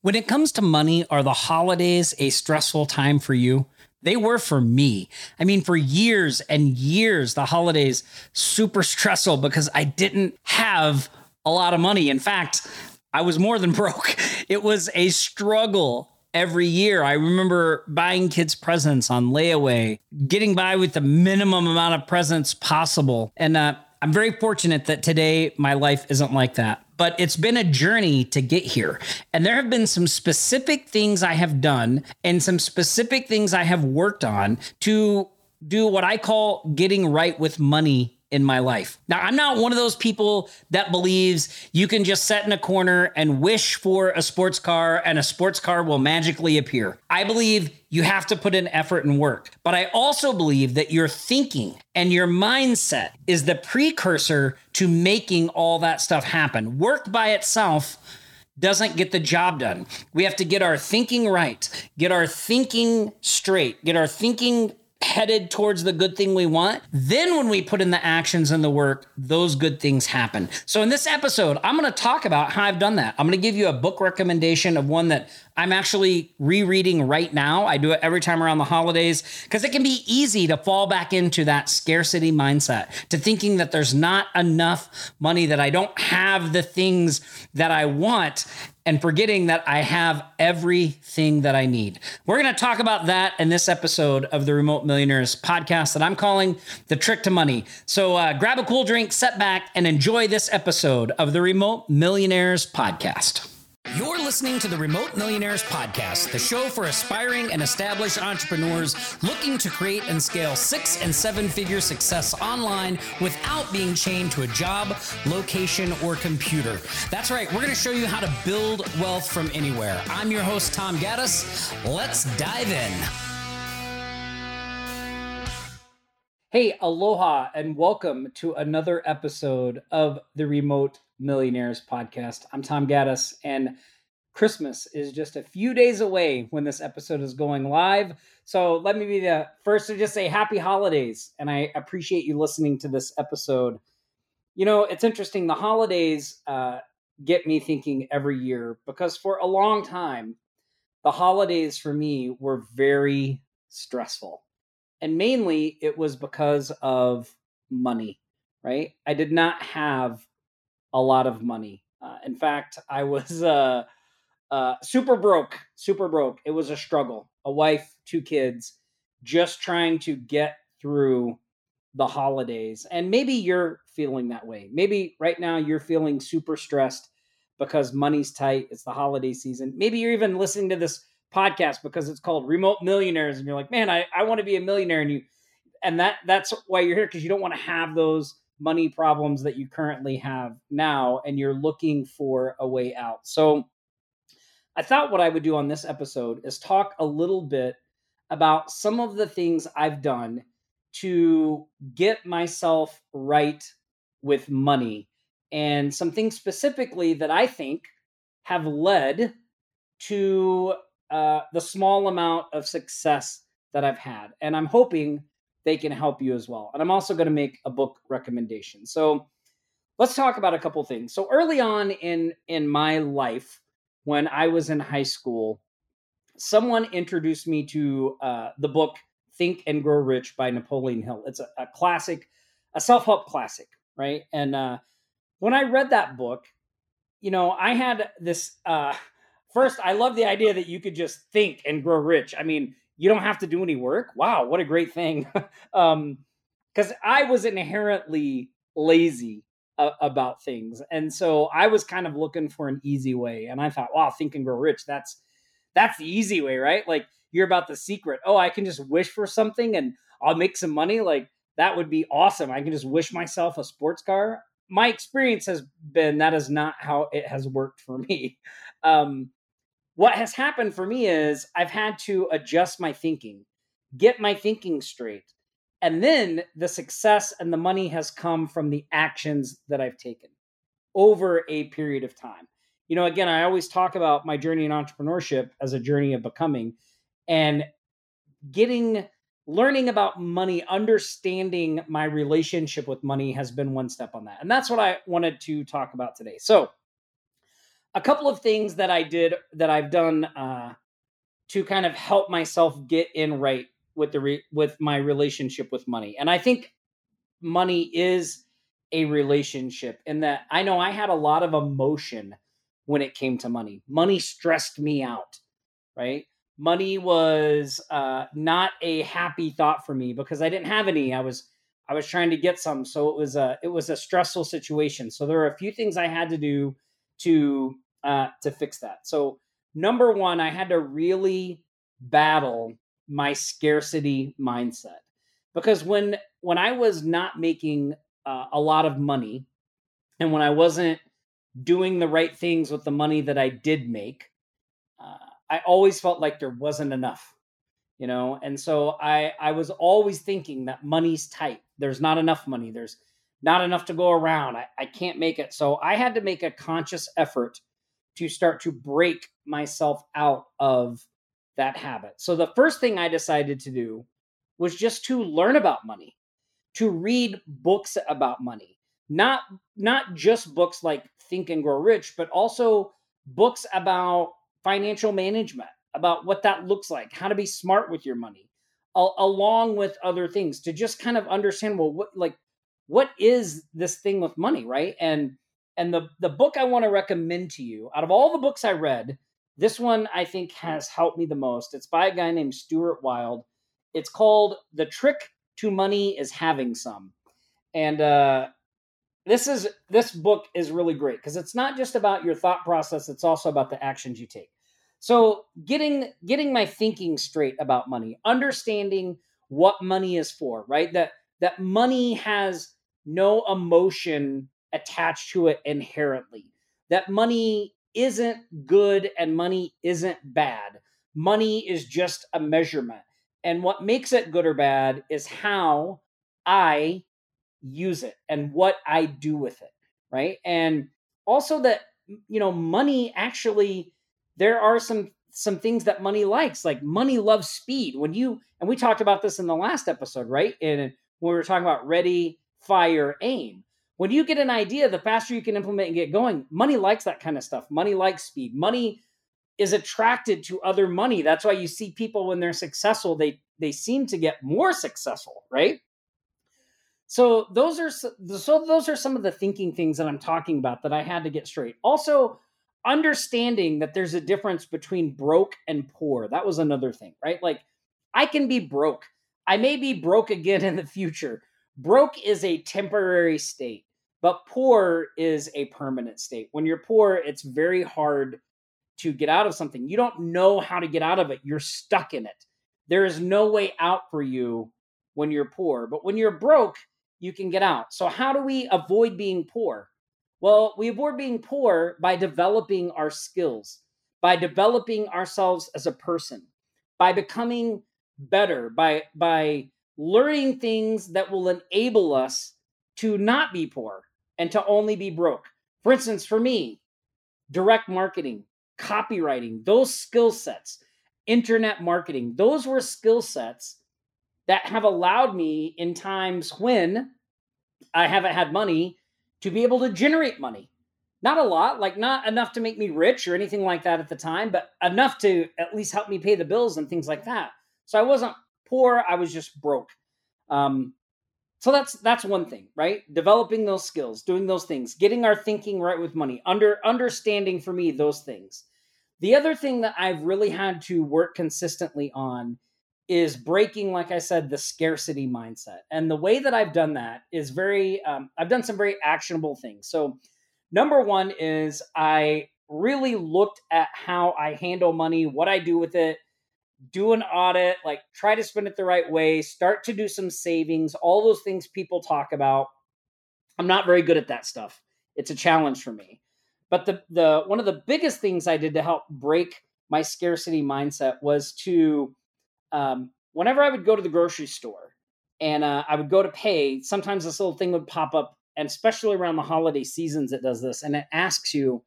When it comes to money, are the holidays a stressful time for you? They were for me. I mean, for years and years, the holidays super stressful because I didn't have a lot of money. In fact, I was more than broke. It was a struggle every year. I remember buying kids presents on layaway, getting by with the minimum amount of presents possible. And uh, I'm very fortunate that today my life isn't like that. But it's been a journey to get here. And there have been some specific things I have done and some specific things I have worked on to do what I call getting right with money in my life. Now, I'm not one of those people that believes you can just sit in a corner and wish for a sports car and a sports car will magically appear. I believe you have to put in effort and work. But I also believe that your thinking and your mindset is the precursor to making all that stuff happen. Work by itself doesn't get the job done. We have to get our thinking right, get our thinking straight, get our thinking headed towards the good thing we want, then when we put in the actions and the work, those good things happen. So in this episode, I'm going to talk about how I've done that. I'm going to give you a book recommendation of one that I'm actually rereading right now. I do it every time around the holidays because it can be easy to fall back into that scarcity mindset, to thinking that there's not enough money, that I don't have the things that I want and forgetting that I have everything that I need. We're going to talk about that in this episode of the Remote Millionaires podcast that I'm calling The Trick to Money. So uh, grab a cool drink, set back, and enjoy this episode of the Remote Millionaires podcast. You're listening to the Remote Millionaires Podcast, the show for aspiring and established entrepreneurs looking to create and scale six and seven figure success online without being chained to a job, location, or computer. That's right, we're going to show you how to build wealth from anywhere. I'm your host, Tom Gaddis. Let's dive in. Hey, aloha, and welcome to another episode of the Remote Millionaires podcast. I'm Tom Gaddis, and Christmas is just a few days away when this episode is going live. So let me be the first to just say happy holidays, and I appreciate you listening to this episode. You know, it's interesting. The holidays uh, get me thinking every year because for a long time, the holidays for me were very stressful. And mainly it was because of money, right? I did not have a lot of money. Uh, in fact, I was uh, uh, super broke, super broke. It was a struggle. A wife, two kids, just trying to get through the holidays. And maybe you're feeling that way. Maybe right now you're feeling super stressed because money's tight. It's the holiday season. Maybe you're even listening to this podcast because it's called Remote Millionaires, and you're like, man, I, I want to be a millionaire, and you and that that's why you're here because you don't want to have those money problems that you currently have now and you're looking for a way out. So I thought what I would do on this episode is talk a little bit about some of the things I've done to get myself right with money and some things specifically that I think have led to uh, the small amount of success that I've had. And I'm hoping they can help you as well. And I'm also going to make a book recommendation. So let's talk about a couple things. So early on in in my life, when I was in high school, someone introduced me to uh, the book Think and Grow Rich by Napoleon Hill. It's a, a classic, a self help classic, right? And uh, when I read that book, you know, I had this. Uh, first, I love the idea that you could just think and grow rich. I mean, you don't have to do any work. Wow, what a great thing. um, because I was inherently lazy uh, about things, and so I was kind of looking for an easy way. And I thought, wow, think and grow rich. That's that's the easy way, right? Like you're about the secret. Oh, I can just wish for something and I'll make some money. Like that would be awesome. I can just wish myself a sports car. My experience has been that is not how it has worked for me. Um, what has happened for me is I've had to adjust my thinking, get my thinking straight. And then the success and the money has come from the actions that I've taken over a period of time. You know, again, I always talk about my journey in entrepreneurship as a journey of becoming and getting learning about money, understanding my relationship with money has been one step on that. And that's what I wanted to talk about today. So, a couple of things that I did that I've done uh, to kind of help myself get in right with the re- with my relationship with money. And I think money is a relationship in that I know I had a lot of emotion when it came to money. Money stressed me out, right? Money was uh, not a happy thought for me because I didn't have any. I was I was trying to get some, so it was a it was a stressful situation. So there are a few things I had to do to uh, to fix that. So number one, I had to really battle my scarcity mindset because when when I was not making uh, a lot of money and when I wasn't doing the right things with the money that I did make, uh, I always felt like there wasn't enough, you know. And so I I was always thinking that money's tight. There's not enough money. There's not enough to go around. I, I can't make it. So I had to make a conscious effort to start to break myself out of that habit. So the first thing I decided to do was just to learn about money, to read books about money. Not not just books like Think and Grow Rich, but also books about financial management, about what that looks like, how to be smart with your money, along with other things to just kind of understand well what like what is this thing with money, right? And and the the book I want to recommend to you, out of all the books I read, this one I think has helped me the most. It's by a guy named Stuart Wilde. It's called The Trick to Money is Having Some. And uh this is this book is really great because it's not just about your thought process, it's also about the actions you take. So, getting getting my thinking straight about money, understanding what money is for, right? That that money has no emotion attached to it inherently. That money isn't good and money isn't bad. Money is just a measurement. And what makes it good or bad is how I use it and what I do with it, right? And also that you know, money actually there are some some things that money likes. Like money loves speed. When you and we talked about this in the last episode, right? And when we were talking about ready, fire, aim when you get an idea, the faster you can implement and get going, money likes that kind of stuff. Money likes speed. Money is attracted to other money. That's why you see people when they're successful, they they seem to get more successful, right? So those are so those are some of the thinking things that I'm talking about that I had to get straight. Also, understanding that there's a difference between broke and poor. That was another thing, right? Like I can be broke. I may be broke again in the future. Broke is a temporary state. But poor is a permanent state. When you're poor, it's very hard to get out of something. You don't know how to get out of it. You're stuck in it. There is no way out for you when you're poor. But when you're broke, you can get out. So, how do we avoid being poor? Well, we avoid being poor by developing our skills, by developing ourselves as a person, by becoming better, by by learning things that will enable us to not be poor and to only be broke. For instance, for me, direct marketing, copywriting, those skill sets, internet marketing, those were skill sets that have allowed me in times when I haven't had money to be able to generate money. Not a lot, like not enough to make me rich or anything like that at the time, but enough to at least help me pay the bills and things like that. So I wasn't poor, I was just broke. Um, so that's that's one thing right? Developing those skills doing those things getting our thinking right with money under understanding for me those things. The other thing that i've really had to work consistently on is breaking like i said the scarcity mindset. And the way that i've done that is very um, i've done some very actionable things. So number one is i really looked at how i handle money what i do with it do an audit, like try to spend it the right way, start to do some savings, all those things people talk about. I'm not very good at that stuff. It's a challenge for me. But the the one of the biggest things I did to help break my scarcity mindset was to um, whenever I would go to the grocery store and uh, I would go to pay, sometimes this little thing would pop up, and especially around the holiday seasons, it does this, and it asks you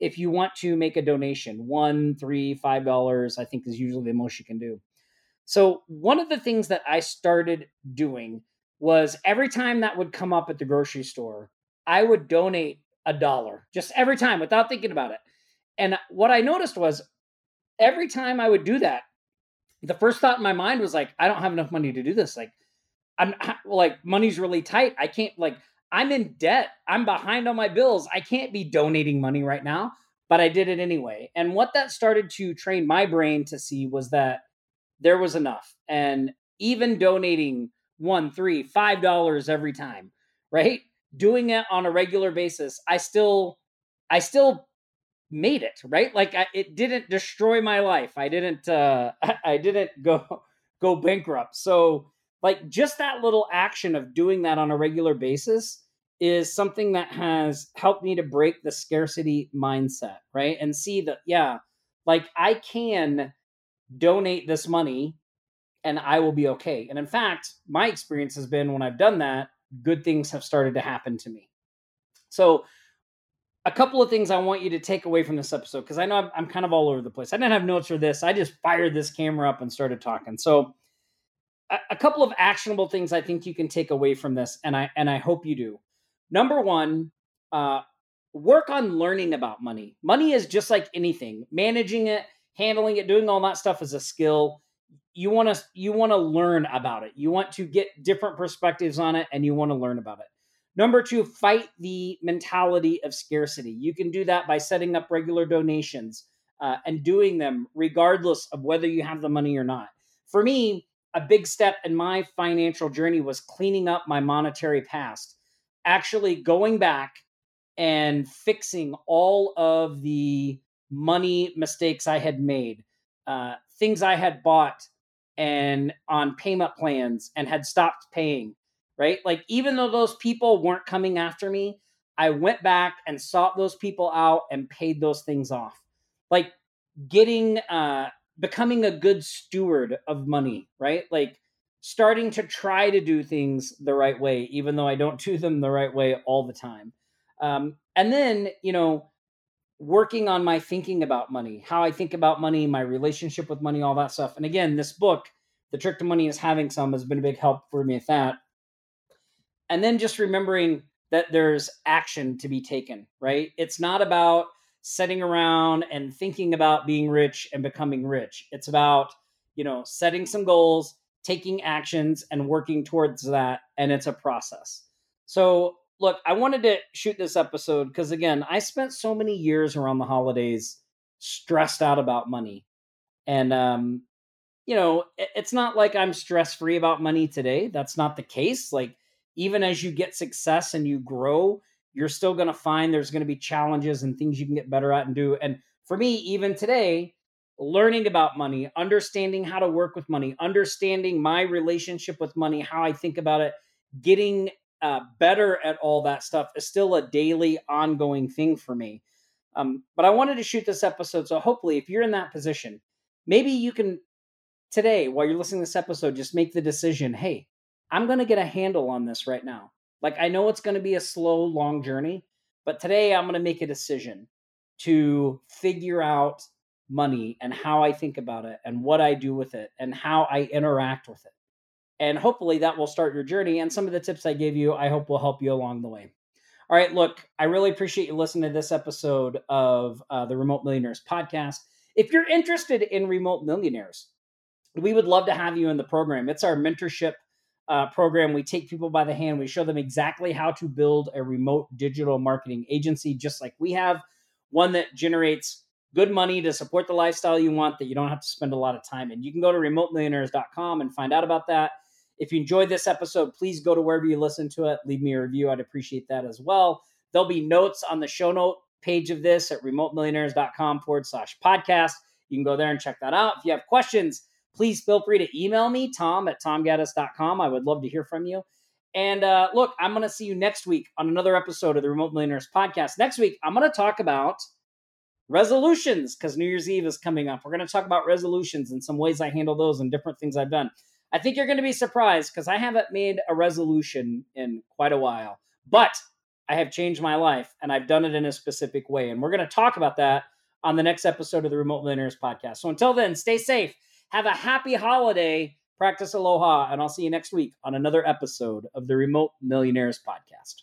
if you want to make a donation one three five dollars i think is usually the most you can do so one of the things that i started doing was every time that would come up at the grocery store i would donate a dollar just every time without thinking about it And what I noticed was every time I would do that, the first thought in my mind was like, I don't have enough money to do this. Like, I'm like, money's really tight. I can't, like, I'm in debt. I'm behind on my bills. I can't be donating money right now, but I did it anyway. And what that started to train my brain to see was that there was enough. And even donating one, three, five dollars every time, right? Doing it on a regular basis, I still, I still made it, right? Like I, it didn't destroy my life. I didn't, uh, I didn't go go bankrupt. So like just that little action of doing that on a regular basis is something that has helped me to break the scarcity mindset, right? And see that, yeah, like I can donate this money and I will be okay. And in fact, my experience has been when I've done that, good things have started to happen to me. So, a couple of things I want you to take away from this episode because I know I'm, I'm, kind of all over the place. I didn't have notes for this. I just fired this camera up and started talking. So, a, couple of actionable things I think you can take away from this, and I and I hope you do. Number one, uh, work on learning about money. Money is just like anything. Managing it, handling it, doing all that stuff is a skill you want to you want to learn about it. You want to get different perspectives on it and you want to learn about it. Number 2, fight the mentality of scarcity. You can do that by setting up regular donations uh, and doing them regardless of whether you have the money or not. For me, a big step in my financial journey was cleaning up my monetary past, actually going back and fixing all of the money mistakes I had made, uh, things I had bought and on payment plans and had stopped paying, right? Like, even though those people weren't coming after me, I went back and sought those people out and paid those things off. Like, getting, uh, becoming a good steward of money, right? Like, starting to try to do things the right way, even though I don't do them the right way all the time. Um, and then, you know, working on my thinking about money, how I think about money, my relationship with money, all that stuff. And again, this book, The Trick to Money is Having Some, has been a big help for me with that. And then just remembering that there's action to be taken, right? It's not about sitting around and thinking about being rich and becoming rich. It's about, you know, setting some goals, taking actions and working towards that. And it's a process. So look, I wanted to shoot this episode because again, I spent so many years around the holidays stressed out about money. And um, you know, it's not like I'm stress free about money today. That's not the case. Like even as you get success and you grow, you're still going to find there's going to be challenges and things you can get better at and do. And for me, even today, learning about money, understanding how to work with money, understanding my relationship with money, how I think about it, getting uh, better at all that stuff is still a daily, ongoing thing for me. Um, but I wanted to shoot this episode, so hopefully, if you're in that position, maybe you can today, while you're listening to this episode, just make the decision hey, I'm going to get a handle on this right now. Like, I know it's going to be a slow, long journey, but today I'm going to make a decision to figure out money and how I think about it and what I do with it and how I interact with it. And hopefully that will start your journey. And some of the tips I gave you, I hope will help you along the way. All right, look, I really appreciate you listening to this episode of uh, the Remote Millionaires podcast. If you're interested in remote millionaires, we would love to have you in the program. It's our mentorship uh, program. We take people by the hand, we show them exactly how to build a remote digital marketing agency, just like we have one that generates good money to support the lifestyle you want that you don't have to spend a lot of time in. You can go to remotemillionaires.com and find out about that. If you enjoyed this episode, please go to wherever you listen to it, leave me a review. I'd appreciate that as well. There'll be notes on the show note page of this at remotemillionaires.com forward slash podcast. You can go there and check that out. If you have questions, please feel free to email me, tom at tomgaddis.com. I would love to hear from you. And uh, look, I'm going to see you next week on another episode of the Remote Millionaires podcast. Next week, I'm going to talk about resolutions because New Year's Eve is coming up. We're going to talk about resolutions and some ways I handle those and different things I've done. I think you're going to be surprised because I haven't made a resolution in quite a while, but I have changed my life and I've done it in a specific way. And we're going to talk about that on the next episode of the Remote Millionaires podcast. So until then, stay safe, have a happy holiday. Practice aloha, and I'll see you next week on another episode of the Remote Millionaires Podcast.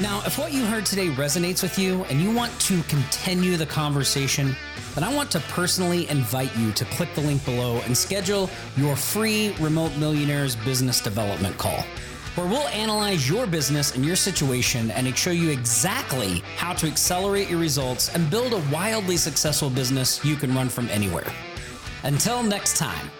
Now, if what you heard today resonates with you and you want to continue the conversation, then I want to personally invite you to click the link below and schedule your free Remote Millionaires Business Development Call where we'll analyze your business and your situation and show you exactly how to accelerate your results and build a wildly successful business you can run from anywhere. Until next time,